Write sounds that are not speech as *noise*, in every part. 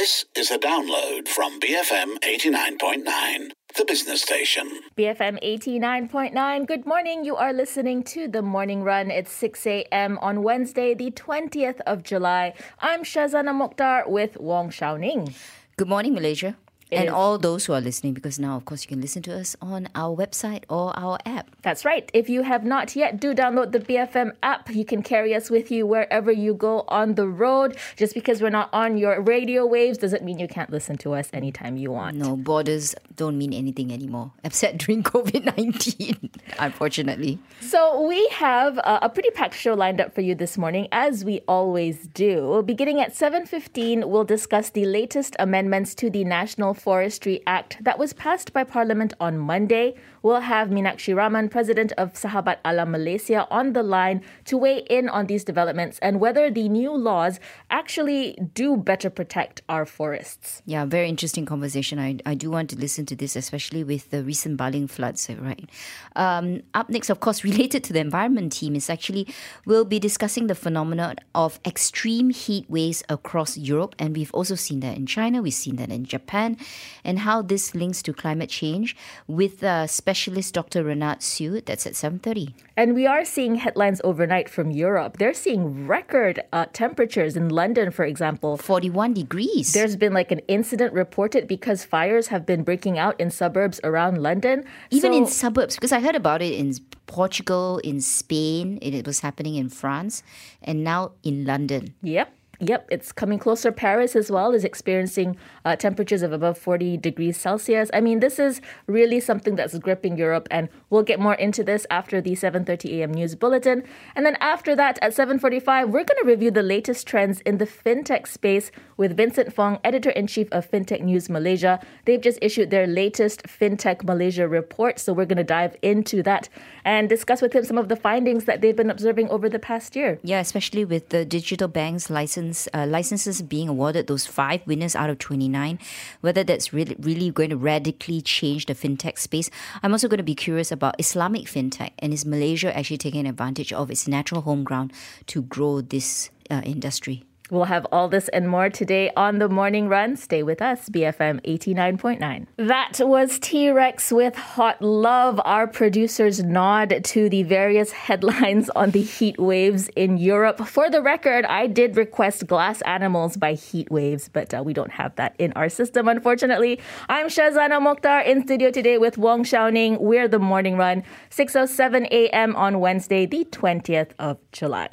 This is a download from BFM 89.9, the business station. BFM 89.9. Good morning. You are listening to The Morning Run. It's 6 a.m. on Wednesday, the 20th of July. I'm Shazana Mokhtar with Wong Ning. Good morning, Malaysia. And is- all those who are listening, because now, of course, you can listen to us on our website or our app. That's right. If you have not yet, do download the BFM app. You can carry us with you wherever you go on the road. Just because we're not on your radio waves doesn't mean you can't listen to us anytime you want. No, borders don't mean anything anymore, *laughs* except during *laughs* COVID 19, unfortunately. So we have uh, a pretty packed show lined up for you this morning, as we always do. Beginning at 7.15, we'll discuss the latest amendments to the National Forestry Act that was passed by Parliament on Monday. We'll have Meenakshi Raman, President of Sahabat Alam Malaysia, on the line to weigh in on these developments and whether the new laws actually do better protect our forests. Yeah, very interesting conversation. I, I do want to listen to this, especially with the recent Baling floods, right? Um, up next, of course, *laughs* related to the environment team, is actually we'll be discussing the phenomenon of extreme heat waves across Europe. And we've also seen that in China, we've seen that in Japan, and how this links to climate change with uh, specialist Dr. Renat Siu. That's at 7.30. And we are seeing headlines overnight from Europe. They're seeing record uh, temperatures in London, for example. 41 degrees. There's been like an incident reported because fires have been breaking out in suburbs around London. Even in suburbs, because I heard about it in Portugal, in Spain, it was happening in France, and now in London. Yep. Yep, it's coming closer. Paris as well is experiencing uh, temperatures of above 40 degrees Celsius. I mean, this is really something that's gripping Europe, and we'll get more into this after the 7:30 a.m. news bulletin. And then after that, at 7:45, we're going to review the latest trends in the fintech space with Vincent Fong, editor-in-chief of Fintech News Malaysia. They've just issued their latest Fintech Malaysia report, so we're going to dive into that and discuss with him some of the findings that they've been observing over the past year. Yeah, especially with the digital banks license uh, licenses being awarded, those five winners out of 29, whether that's really, really going to radically change the fintech space. I'm also going to be curious about Islamic fintech and is Malaysia actually taking advantage of its natural home ground to grow this uh, industry? We'll have all this and more today on the morning run. Stay with us, BFM 89.9. That was T Rex with Hot Love, our producer's nod to the various headlines on the heat waves in Europe. For the record, I did request Glass Animals by Heat Waves, but uh, we don't have that in our system, unfortunately. I'm Shazana Mokhtar in studio today with Wong Xiaoning. We're the morning run, 6.07 a.m. on Wednesday, the 20th of July.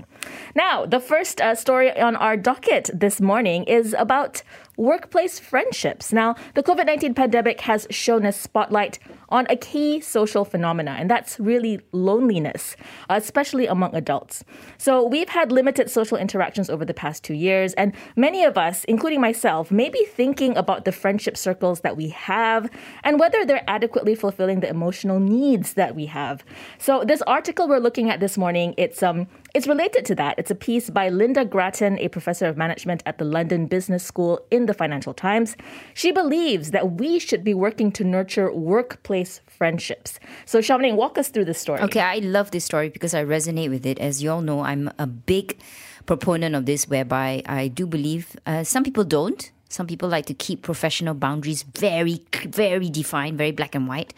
Now, the first uh, story on our docket this morning is about workplace friendships. Now, the COVID 19 pandemic has shown a spotlight on a key social phenomena, and that's really loneliness, especially among adults. So, we've had limited social interactions over the past two years, and many of us, including myself, may be thinking about the friendship circles that we have and whether they're adequately fulfilling the emotional needs that we have. So, this article we're looking at this morning, it's um, it's related to that. It's a piece by Lynda Gratton, a professor of management at the London Business School in the Financial Times. She believes that we should be working to nurture workplace friendships. So, Xiaoning, walk us through the story. Okay, I love this story because I resonate with it. As you all know, I'm a big proponent of this, whereby I do believe uh, some people don't. Some people like to keep professional boundaries very, very defined, very black and white.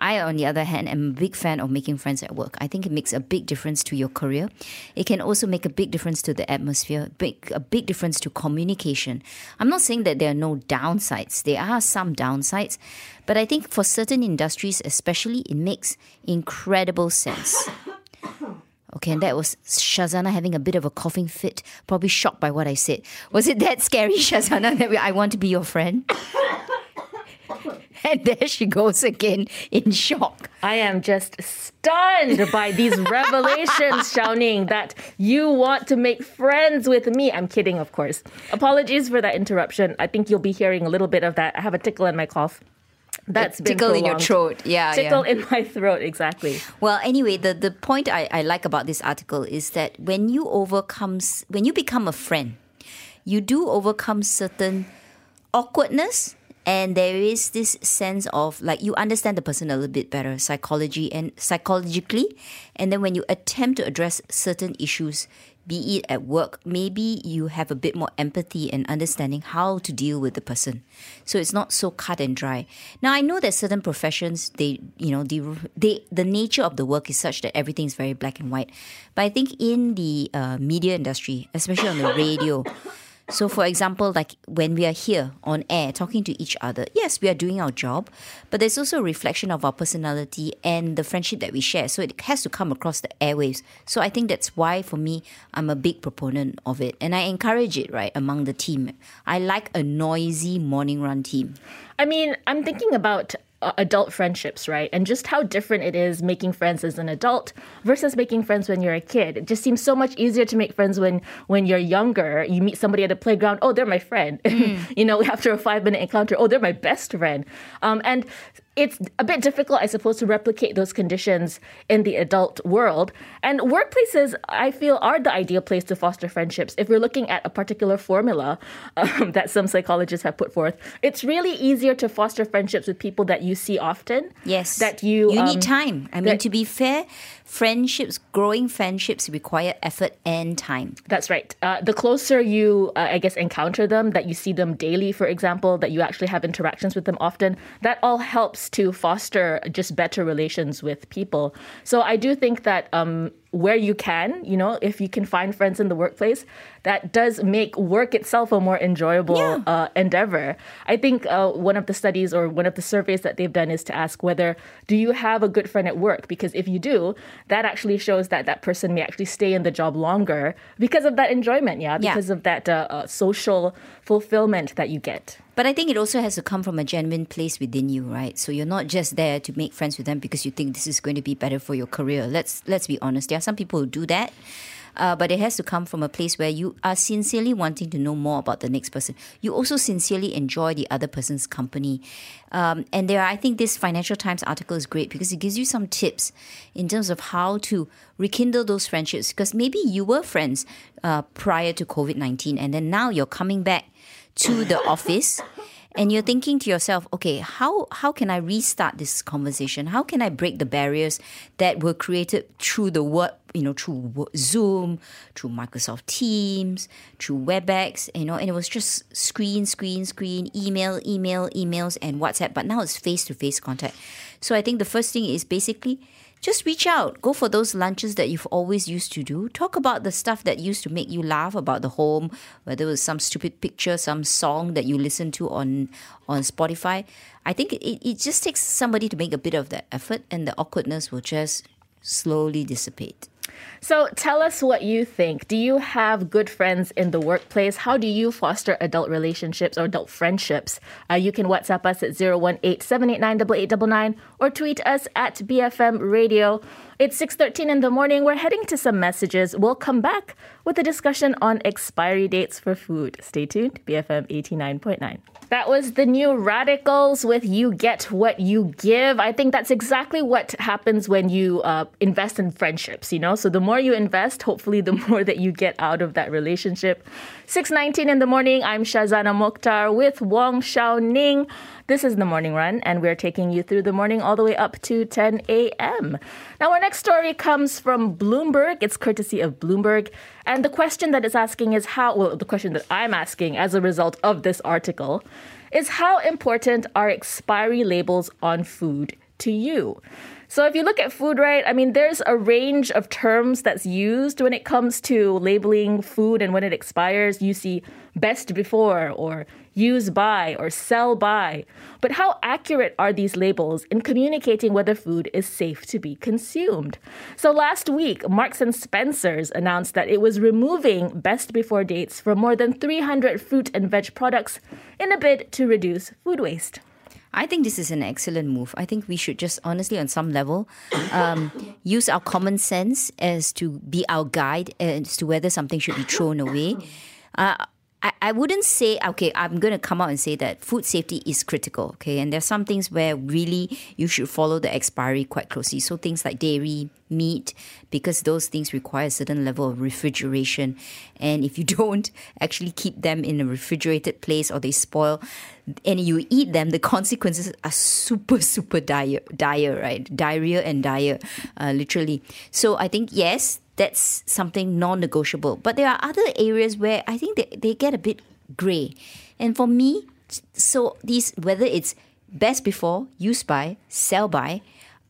I, on the other hand, am a big fan of making friends at work. I think it makes a big difference to your career. It can also make a big difference to the atmosphere, big, a big difference to communication. I'm not saying that there are no downsides. There are some downsides, but I think for certain industries, especially, it makes incredible sense. Okay, and that was Shazana having a bit of a coughing fit, probably shocked by what I said. Was it that scary, *laughs* Shazana, that I want to be your friend? *laughs* and there she goes again in shock. I am just stunned by these *laughs* revelations, Xiaoning, that you want to make friends with me. I'm kidding, of course. Apologies for that interruption. I think you'll be hearing a little bit of that. I have a tickle in my cough. That's tickle in your throat. Yeah, Tickle yeah. in my throat, exactly. Well, anyway, the, the point I, I like about this article is that when you overcome, when you become a friend, you do overcome certain awkwardness and there is this sense of like you understand the person a little bit better psychology and psychologically and then when you attempt to address certain issues be it at work, maybe you have a bit more empathy and understanding how to deal with the person. So it's not so cut and dry. Now I know that certain professions, they you know, the they the nature of the work is such that everything is very black and white. But I think in the uh, media industry, especially on the radio. So, for example, like when we are here on air talking to each other, yes, we are doing our job, but there's also a reflection of our personality and the friendship that we share. So, it has to come across the airwaves. So, I think that's why, for me, I'm a big proponent of it. And I encourage it, right, among the team. I like a noisy morning run team. I mean, I'm thinking about uh, adult friendships, right? And just how different it is making friends as an adult versus making friends when you're a kid. It just seems so much easier to make friends when when you're younger. You meet somebody at a playground, oh, they're my friend. *laughs* Mm. you know, *laughs* after a five minute encounter, oh, they're my best friend. Um, and it's a bit difficult, I suppose, to replicate those conditions in the adult world. And workplaces, I feel, are the ideal place to foster friendships. If we're looking at a particular formula um, *laughs* that some psychologists have put forth, it's really easier to foster friendships with people that you see often. Yes. That you you um, need time. I mean, to be fair, friendships, growing friendships require effort and time. That's right. Uh, the closer you, uh, I guess, encounter them, that you see them daily, for example, that you actually have interactions with them often, that all helps to foster just better relations with people. So I do think that um, where you can, you know, if you can find friends in the workplace, that does make work itself a more enjoyable Yeah. uh, endeavor. I think uh, one of the studies or one of the surveys that they've done is to ask whether do you have a good friend at work? Because if you do, that actually shows that that person may actually stay in the job longer because of that enjoyment, yeah, Yeah. because of that uh, uh, social fulfillment that you get. But I think it also has to come from a genuine place within you, right? So you're not just there to make friends with them because you think this is going to be better for your career. Let's let's be honest. There are some people who do that. Uh, but it has to come from a place where you are sincerely wanting to know more about the next person. You also sincerely enjoy the other person's company. Um, and there, I think this Financial Times article is great because it gives you some tips in terms of how to rekindle those friendships. Because maybe you were friends uh, prior to COVID 19, and then now you're coming back to the office and you're thinking to yourself okay how how can i restart this conversation? How can i break the barriers that were created through the work you know through zoom through microsoft teams through webex you know and it was just screen screen screen email email emails and whatsapp but now it's face to face contact. So i think the first thing is basically just reach out. Go for those lunches that you've always used to do. Talk about the stuff that used to make you laugh about the home, whether it was some stupid picture, some song that you listen to on on Spotify. I think it, it just takes somebody to make a bit of that effort and the awkwardness will just slowly dissipate. So tell us what you think. Do you have good friends in the workplace? How do you foster adult relationships or adult friendships? Uh, you can WhatsApp us at 018-789-8899 or tweet us at BFM Radio. It's 6.13 in the morning. We're heading to some messages. We'll come back with a discussion on expiry dates for food. Stay tuned. BFM 89.9. That was the new Radicals with You Get What You Give. I think that's exactly what happens when you uh, invest in friendships, you know? So the more you invest, hopefully the *laughs* more that you get out of that relationship. 6.19 in the morning, I'm Shazana Mokhtar with Wong Shao Ning. This is the morning run, and we're taking you through the morning all the way up to 10 a.m. Now, our next story comes from Bloomberg. It's courtesy of Bloomberg. And the question that it's asking is how, well, the question that I'm asking as a result of this article is how important are expiry labels on food to you? So if you look at food, right, I mean, there's a range of terms that's used when it comes to labeling food and when it expires. You see best before or use by or sell by. But how accurate are these labels in communicating whether food is safe to be consumed? So last week, Marks and Spencers announced that it was removing best before dates for more than 300 fruit and veg products in a bid to reduce food waste. I think this is an excellent move. I think we should just honestly, on some level, um, *coughs* use our common sense as to be our guide as to whether something should be thrown away. Uh, I, I wouldn't say, okay, I'm going to come out and say that food safety is critical, okay? And there's some things where really you should follow the expiry quite closely. So things like dairy, meat, because those things require a certain level of refrigeration. And if you *laughs* don't actually keep them in a refrigerated place or they spoil, and you eat them, the consequences are super, super dire, dire right? Diarrhea and dire, uh, literally. So I think, yes, that's something non-negotiable. But there are other areas where I think they, they get a bit grey. And for me, so these whether it's best before, use by, sell by,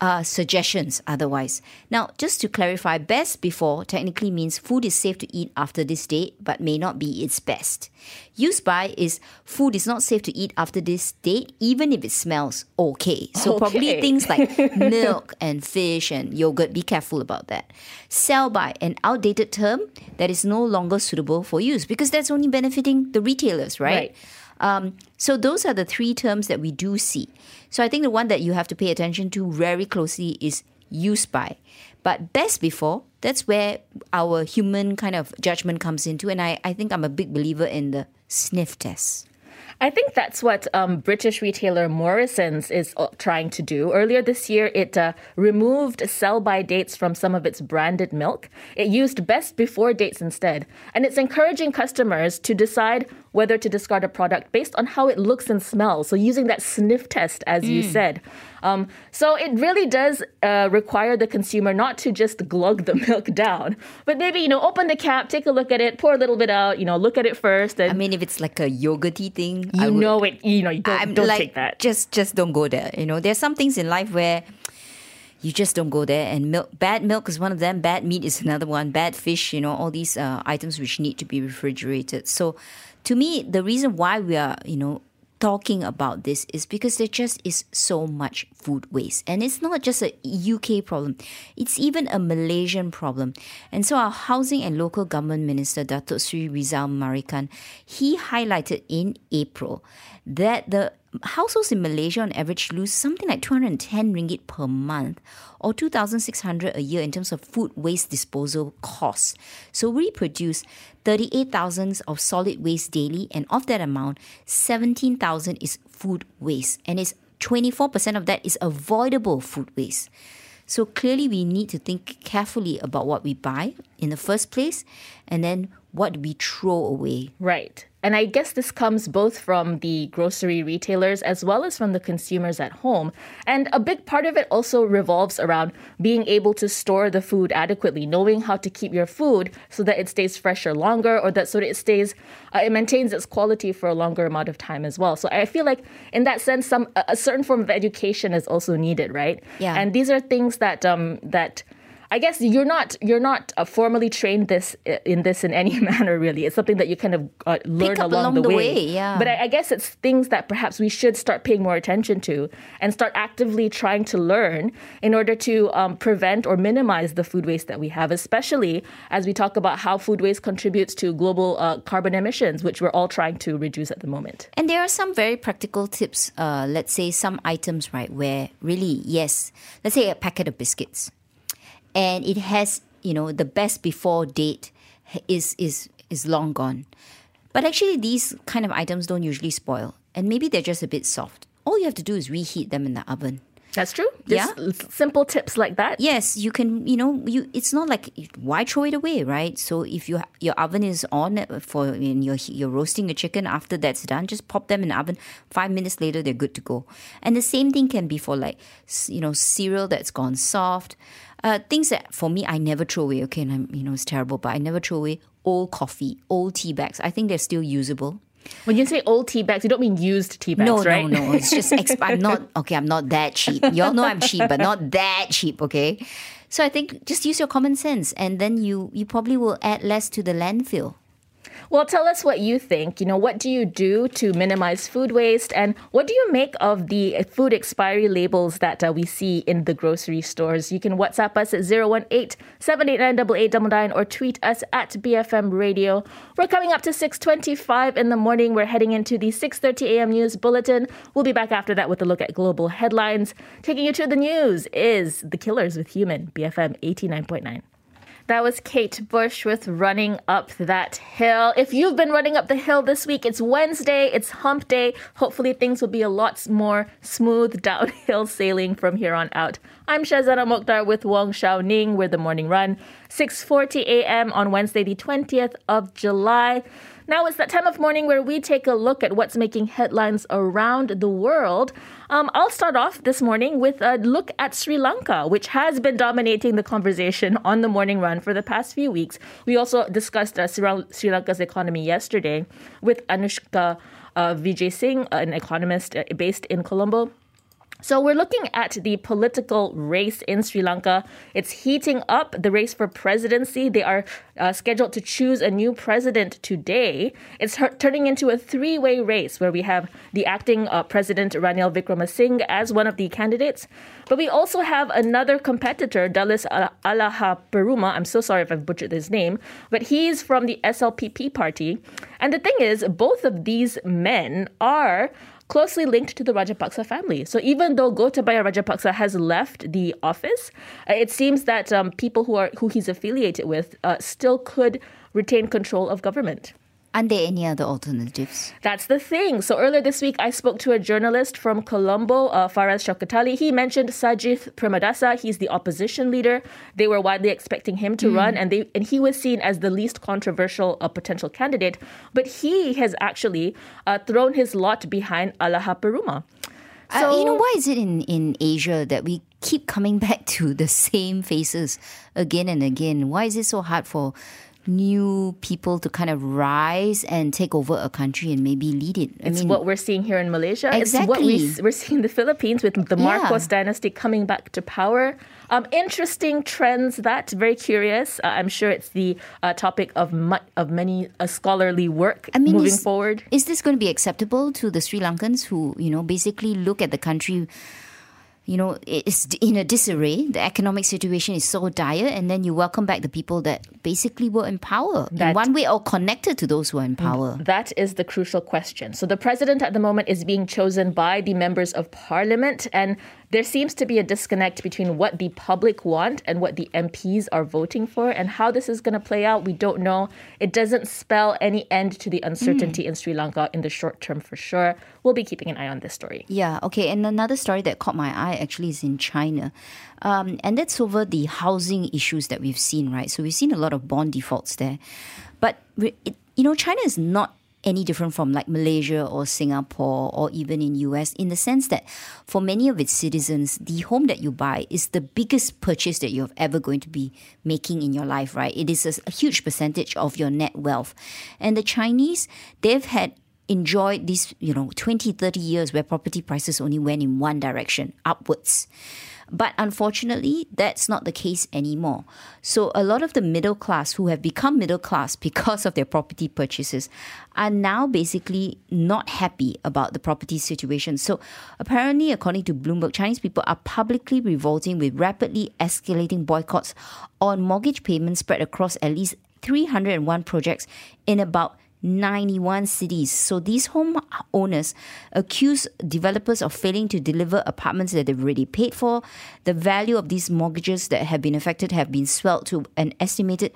uh, suggestions otherwise. Now, just to clarify, best before technically means food is safe to eat after this date, but may not be its best. Use by is food is not safe to eat after this date, even if it smells okay. So, Okay. probably things like *laughs* milk and fish and yogurt, be careful about that. Sell by, an outdated term that is no longer suitable for use because that's only benefiting the retailers, right? Right. Um, so those are the three terms that we do see. So I think the one that you have to pay attention to very closely is use by. But best before, that's where our human kind of judgment comes into. And I, I think I'm a big believer in the sniff test. I think that's what um, British retailer Morrison's is uh, trying to do. Earlier this year, it uh, removed sell by dates from some of its branded milk. It used best before dates instead. And it's encouraging customers to decide whether to discard a product based on how it looks and smells. So, using that sniff test, as you said. Um, so, it really does uh, require the consumer not to just glug the *laughs* milk down, but maybe, you know, open the cap, take a look at it, pour a little bit out, you know, look at it first. And I mean, if it's like a yogurty thing, I you would- know it, you know, you don't, I'm don't like, take that. Just just don't go there. You know, there's some things in life where you just don't go there. And milk, bad milk is one of them. Bad meat is another one. Bad fish. You know, all these uh, items which need to be refrigerated. So, to me, the reason why we are, you know, talking about this is because there just is so much food waste. And it's not just a UK problem, it's even a Malaysian problem. And so our housing and local government minister, Datuk Sri Reezal Merican, he highlighted in April that the households in Malaysia on average lose something like 210 ringgit per month or 2600 a year in terms of food waste disposal costs. So we produce 38,000 of solid waste daily and of that amount 17,000 is food waste and it's 24% of that is avoidable food waste. So clearly we need to think carefully about what we buy in the first place and then what we throw away. Right. And I guess this comes both from the grocery retailers as well as from the consumers at home. And a big part of it also revolves around being able to store the food adequately, knowing how to keep your food so that it stays fresher longer or that so that it stays, uh, it maintains its quality for a longer amount of time as well. So I feel like in that sense, some a certain form of education is also needed, right? Yeah. And these are things that um that I guess you're not you're not uh, formally trained this in this in any *laughs* manner really. It's something that you kind of uh, learn along, along the way, yeah. But I, I guess it's things that perhaps we should start paying more attention to and start actively trying to learn in order to um, prevent or minimize the food waste that we have, especially as we talk about how food waste contributes to global uh, carbon emissions, which we're all trying to reduce at the moment. And there are some very practical tips. Uh, let's say some items, right, where really, yes, let's say a packet of biscuits, and it has, you know, the best before date is is is long gone. But actually, these kind of items don't usually spoil, and maybe they're just a bit soft. All you have to do is reheat them in the oven. That's true. Just Yeah. simple tips like that. Yes, you can. You know, you. It's not like why throw it away, right? So if you your oven is on for and you're you're roasting a chicken, after that's done, just pop them in the oven. Five minutes later, they're good to go. And the same thing can be for like you know cereal that's gone soft. Uh, things that for me I never throw away. Okay, and I'm you know it's terrible, but I never throw away old coffee, old tea bags. I think they're still usable. When you say old tea bags, you don't mean used tea bags, No, right? no, no. It's just exp- I'm *laughs* not okay. I'm not that cheap. Y'all know I'm cheap, but not that cheap. Okay. So I think just use your common sense, and then you you probably will add less to the landfill. Well, tell us what you think. You know, what do you do to minimize food waste? And what do you make of the food expiry labels that uh, we see in the grocery stores? You can WhatsApp us at 018 789 8899 or tweet us at BFM Radio. We're coming up to 625 in the morning. We're heading into the 6.30 a.m. news bulletin. We'll be back after that with a look at global headlines. Taking you to the news is The Killers with Human, BFM 89.9. That was Kate Bush with Running Up That Hill. If you've been running up the hill this week, it's Wednesday, it's hump day. Hopefully, things will be a lot more smooth *laughs* downhill sailing from here on out. I'm Shazana Mokhtar with Wong Shao Ning. We're the morning run. 6:40 a.m. on Wednesday, the 20th of July. Now it's that time of morning where we take a look at what's making headlines around the world. Um, I'll start off this morning with a look at Sri Lanka, which has been dominating the conversation on the morning run for the past few weeks. We also discussed uh, Sri Lanka's economy yesterday with Anushka uh, Wijesinha, an economist uh, based in Colombo. So we're looking at the political race in Sri Lanka. It's heating up the race for presidency. They are uh, scheduled to choose a new president today. It's her- turning into a three-way race where we have the acting uh, president Ranil Wickremesinghe as one of the candidates, but we also have another competitor, Dullas Alahapperuma. I'm so sorry if I've butchered his name, but he's from the SLPP party. And the thing is, both of these men are closely linked to the Rajapaksa family. So even though Gotabaya Rajapaksa has left the office, uh, it seems that um, people who are who he's affiliated with uh, still could retain control of government. Are there any other alternatives? That's the thing. So earlier this week, I spoke to a journalist from Colombo, uh, Faraz Shauketaly. He mentioned Sajith Premadasa. He's the opposition leader. They were widely expecting him to mm. run, and they and he was seen as the least controversial uh, potential candidate. But he has actually uh, thrown his lot behind Alahapperuma. So, uh, you know, why is it in, in Asia that we keep coming *laughs* back to the same faces again and again? Why is it so hard for new people to kind of rise and take over a country and maybe lead it. I it's mean, what we're seeing here in Malaysia. Exactly. It's what we, we're seeing in the Philippines with the Marcos yeah. dynasty coming back to power. Um, interesting trends that very curious. Uh, I'm sure it's the uh, topic of mu- of many uh, scholarly work I mean, moving is, forward. Is this going to be acceptable to the Sri Lankans who you know basically look at the country? You know, it's in a disarray. The economic situation is so dire, and then you welcome back the people that basically were in power that, in one way or connected to those who are in mm, power. That is the crucial question. So the president at the moment is being chosen by the members of parliament, and there seems to be a disconnect between what the public want and what the MPs are voting for. And how this is going to play out, we don't know. It doesn't spell any end to the uncertainty mm. in Sri Lanka in the short term for sure. We'll be keeping an eye on this story. Yeah, okay. And another story that caught my eye actually is in China. Um, and that's over the housing issues that we've seen, right? So we've seen a lot of bond defaults there. But, it, you know, China is not any different from like Malaysia or Singapore or even in US in the sense that for many of its citizens the home that you buy is the biggest purchase that you're ever going to be making in your life right? It is a, huge percentage of your net wealth. And the Chinese they've had enjoyed these you know 20 30 years where property prices only went in one direction upwards but unfortunately, that's not the case anymore. So a lot of the middle class who have become middle class *laughs* because of their property purchases are now basically not happy about the property situation. So apparently, according to Bloomberg, Chinese people are publicly revolting with rapidly escalating boycotts on mortgage payments spread across at least 301 projects in about 91 cities. So these home owners accuse developers of failing to deliver apartments that they've already paid for. The value of these mortgages that have been affected have been swelled to an estimated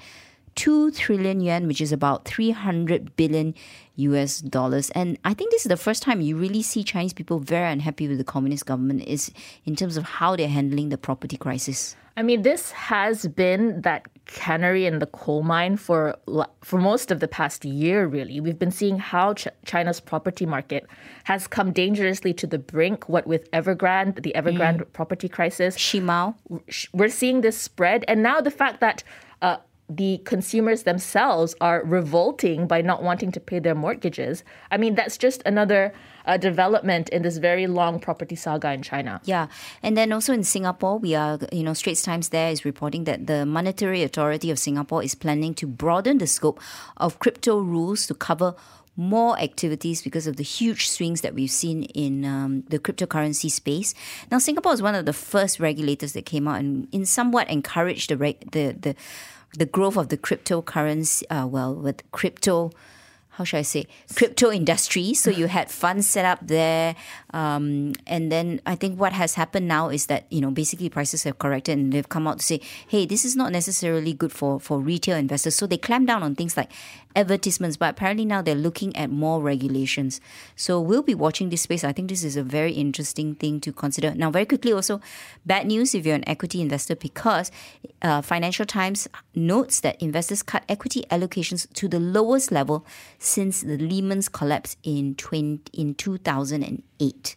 2 trillion yuan, which is about 300 billion US dollars. And I think this is the first time you really see Chinese people very unhappy with the communist government is in terms of how they're handling the property crisis. I mean, this has been that canary in the coal mine for for most of the past year. Really, we've been seeing how Ch- China's property market has come dangerously to the brink. What with Evergrande, the Evergrande mm. property crisis, Shimao, we're seeing this spread, and now the fact that. Uh, the consumers themselves are revolting by not wanting to pay their mortgages. I mean, that's just another uh, development in this very long property saga in China. Yeah, and then also in Singapore, we are, you know, Straits Times there is reporting that the Monetary Authority of Singapore is planning to broaden the scope of crypto rules to cover more activities because of the huge swings that we've seen in um, the cryptocurrency space. Now, Singapore is one of the first regulators that came out and in somewhat encouraged the the the the growth of the cryptocurrency, uh, well, with crypto how should I say, crypto industry. So you had funds set up there. Um, and then I think what has happened now is that, you know, basically prices have corrected and they've come out to say, hey, this is not necessarily good for, for retail investors. So they clamp down on things like advertisements, but apparently now they're looking at more regulations. So we'll be watching this space. I think this is a very interesting thing to consider. Now, very quickly, also, bad news if you're an equity investor because uh, Financial Times notes that investors cut equity allocations to the lowest level since the Lehman's collapse in 20, in 2008.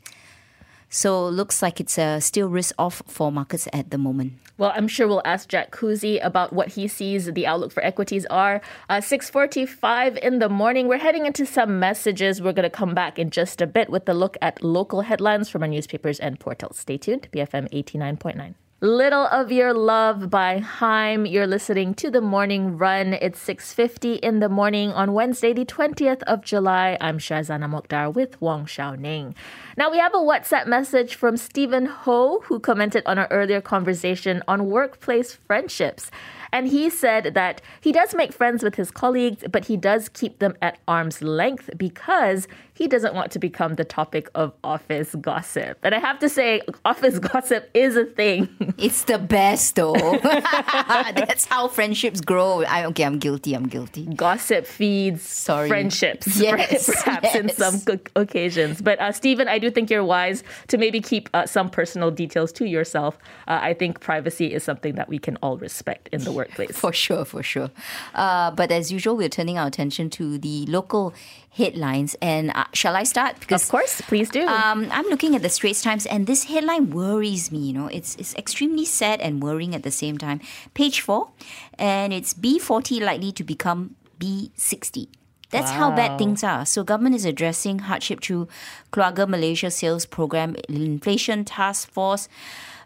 So looks like it's uh, still risk off for markets at the moment. Well, I'm sure we'll ask Jack Kuzi about what he sees the outlook for equities are. Uh, 6:45 in the morning. We're heading into some messages. We're going to come back in just a bit with a look at local headlines from our newspapers and portals. Stay tuned. To BFM 89.9. Little of Your Love by Haim. You're listening to The Morning Run. It's 6.50 in the morning on Wednesday, the 20th of July. I'm Shazana Mokhtar with Wong Shao Ning. Now, we have a WhatsApp message from Stephen Ho, who commented on our earlier conversation on workplace friendships. And he said that he does make friends with his colleagues, but he does keep them at arm's length because he doesn't want to become the topic of office gossip. And I have to say, office *laughs* gossip is a thing. *laughs* It's the best, though. *laughs* That's how friendships grow. I, okay, I'm guilty. I'm guilty. Gossip feeds Sorry. friendships, Yes, perhaps in some occasions. But uh, Stephen, I do think you're wise to maybe keep uh, some personal details to yourself. Uh, I think privacy is something that we can all respect in the workplace. For sure, for sure. Uh, but as usual, we're turning our attention to the local headlines. And uh, shall I start? Because Of course, please do. Um, I'm looking at the Straits Times, and this headline worries me. You know, it's it's extremely sad and worrying at the same time. Page four, and it's B40 likely to become B60. That's how bad things are. So, government is addressing hardship through Keluarga Malaysia Sales Program, Inflation Task Force.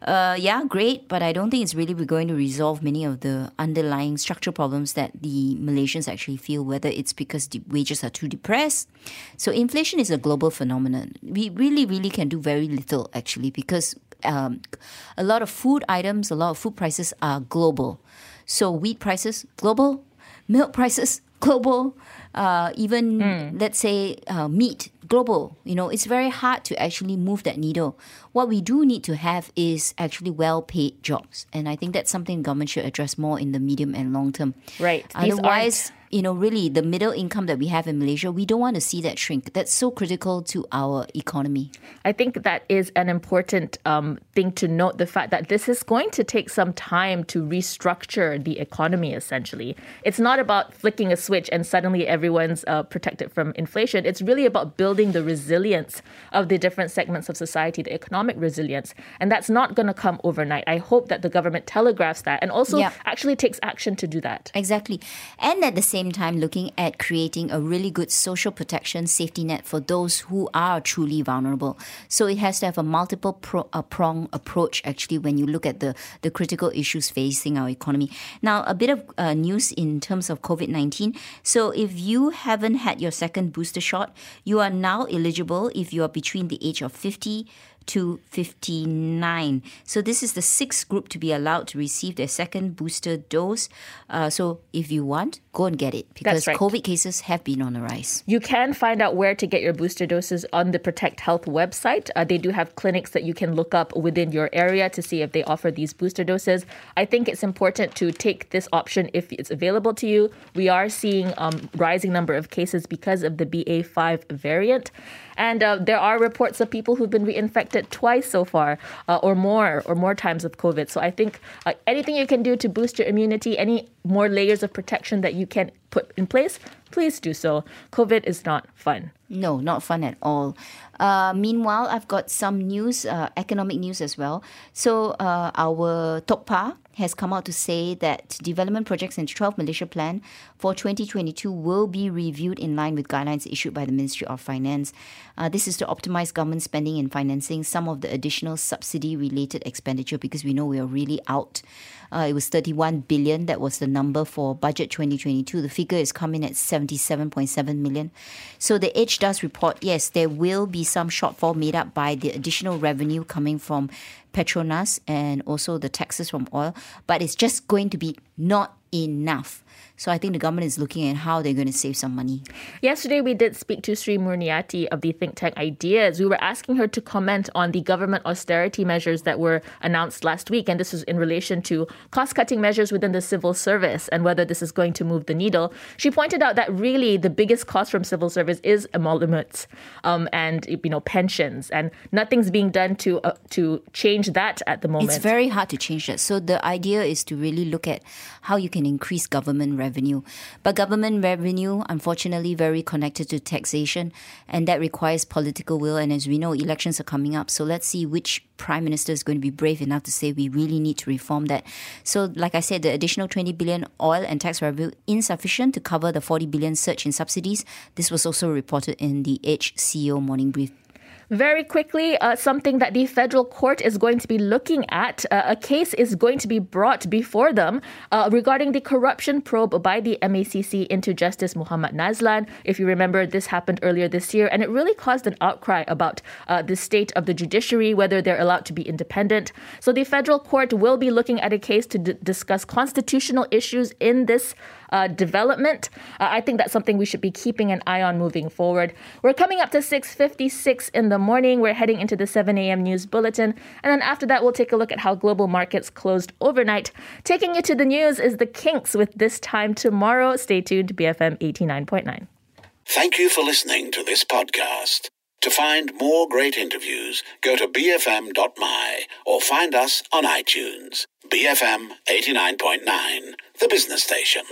Uh, yeah, great, but I don't think it's really going to resolve many of the underlying structural problems that the Malaysians actually feel, whether it's because the wages are too depressed. So, inflation is a global phenomenon. We really, really can do very little actually because um, a lot of food items, a lot of food prices are global. So, wheat prices, global, milk prices, *laughs* global, uh, even let's say uh, meat, global. You know, it's very hard to actually move that needle. What we do need to have is actually well paid jobs. And I think that's something government should address more in the medium and long term. Right. These Otherwise, you know, really the middle income that we have in Malaysia, we don't want to see that shrink. That's so critical to our economy. I think that is an important um, thing to note the fact that this is going to take some time to restructure the economy, essentially. It's not about flicking a switch and suddenly everyone's uh, protected from inflation. It's really about building the resilience of the different segments of society, the economic resilience. And that's not going to come overnight. I hope that the government telegraphs that and also Yeah. actually takes action to do that. Exactly. And at the same time, looking at creating a really good social protection safety net for those who are truly vulnerable. So it has to have a multiple pro, uh, prong approach, actually, when you look at the, the critical issues facing our economy. Now, a bit of uh, news in terms of COVID 19. So if you haven't had your second booster shot, you are now eligible if you are between the age of 50 to 59. So this is the sixth group to be allowed to receive their second booster dose. Uh, so if you want, go and get it because right. COVID cases have been on the rise. You can find out where to get your booster doses on the Protect Health website. Uh, they do have clinics that you can look up within your area to see if they offer these booster doses. I think it's important to take this option if it's available to you. We are seeing um, rising number of cases because of the BA5 variant. And uh, there are reports of people who've been reinfected twice so far, uh, or more, or more times of COVID. So I think uh, anything you can do to boost your immunity, any more layers of protection that you can put in place, please do so. COVID is not fun. No, not fun at all. Uh, meanwhile, I've got some news, uh, economic news as well. So, uh, our Tokpa has come out to say that development projects in 12 Malaysia Plan for 2022 will be reviewed in line with guidelines issued by the Ministry of Finance. Uh, this is to optimize government spending and financing some of the additional subsidy related expenditure because we know we are really out. Uh, it was 31 billion. That was the number for budget 2022. The figure is coming at 77.7 million. So the Edge does report, yes, there will be some shortfall made up by the additional revenue coming from Petronas and also the taxes from oil, but it's just going to be not enough. So I think the government is looking at how they're going to save some money. Yesterday, we did speak to Sri Murniati of the think tank Ideas. We were asking her to comment on the government austerity measures that were announced last week. And this was in relation to cost cutting measures within the civil service and whether this is going to move the needle. She pointed out that really the biggest cost from civil service is emoluments um, and you know pensions. And nothing's being done to, uh, to change that at the moment. It's very hard to change that. So the idea is to really look at how you can can increase government revenue. But government revenue, unfortunately, very connected to taxation, and that requires political will. And as we know, elections are coming up. So let's see which prime minister is going to be brave enough to say we really need to reform that. So, like I said, the additional 20 billion oil and tax revenue insufficient to cover the 40 billion surge in subsidies. This was also reported in the HCO morning brief very quickly, uh, something that the federal court is going to be looking at. Uh, a case is going to be brought before them uh, regarding the corruption probe by the MACC into Justice Muhammad Nazlan. If you remember, this happened earlier this year, and it really caused an outcry about uh, the state of the judiciary, whether they're allowed to be independent. So the federal court will be looking at a case to d- discuss constitutional issues in this uh, development. Uh, I think that's something we should be keeping an eye on moving forward. We're coming up to 6:56 in the morning. We're heading into the 7 a.m. news bulletin, and then after that, we'll take a look at how global markets closed overnight. Taking you to the news is the Kinks with this time tomorrow. Stay tuned to BFM 89.9. Thank you for listening to this podcast. To find more great interviews, go to bfm.my or find us on iTunes. BFM 89.9, the business station.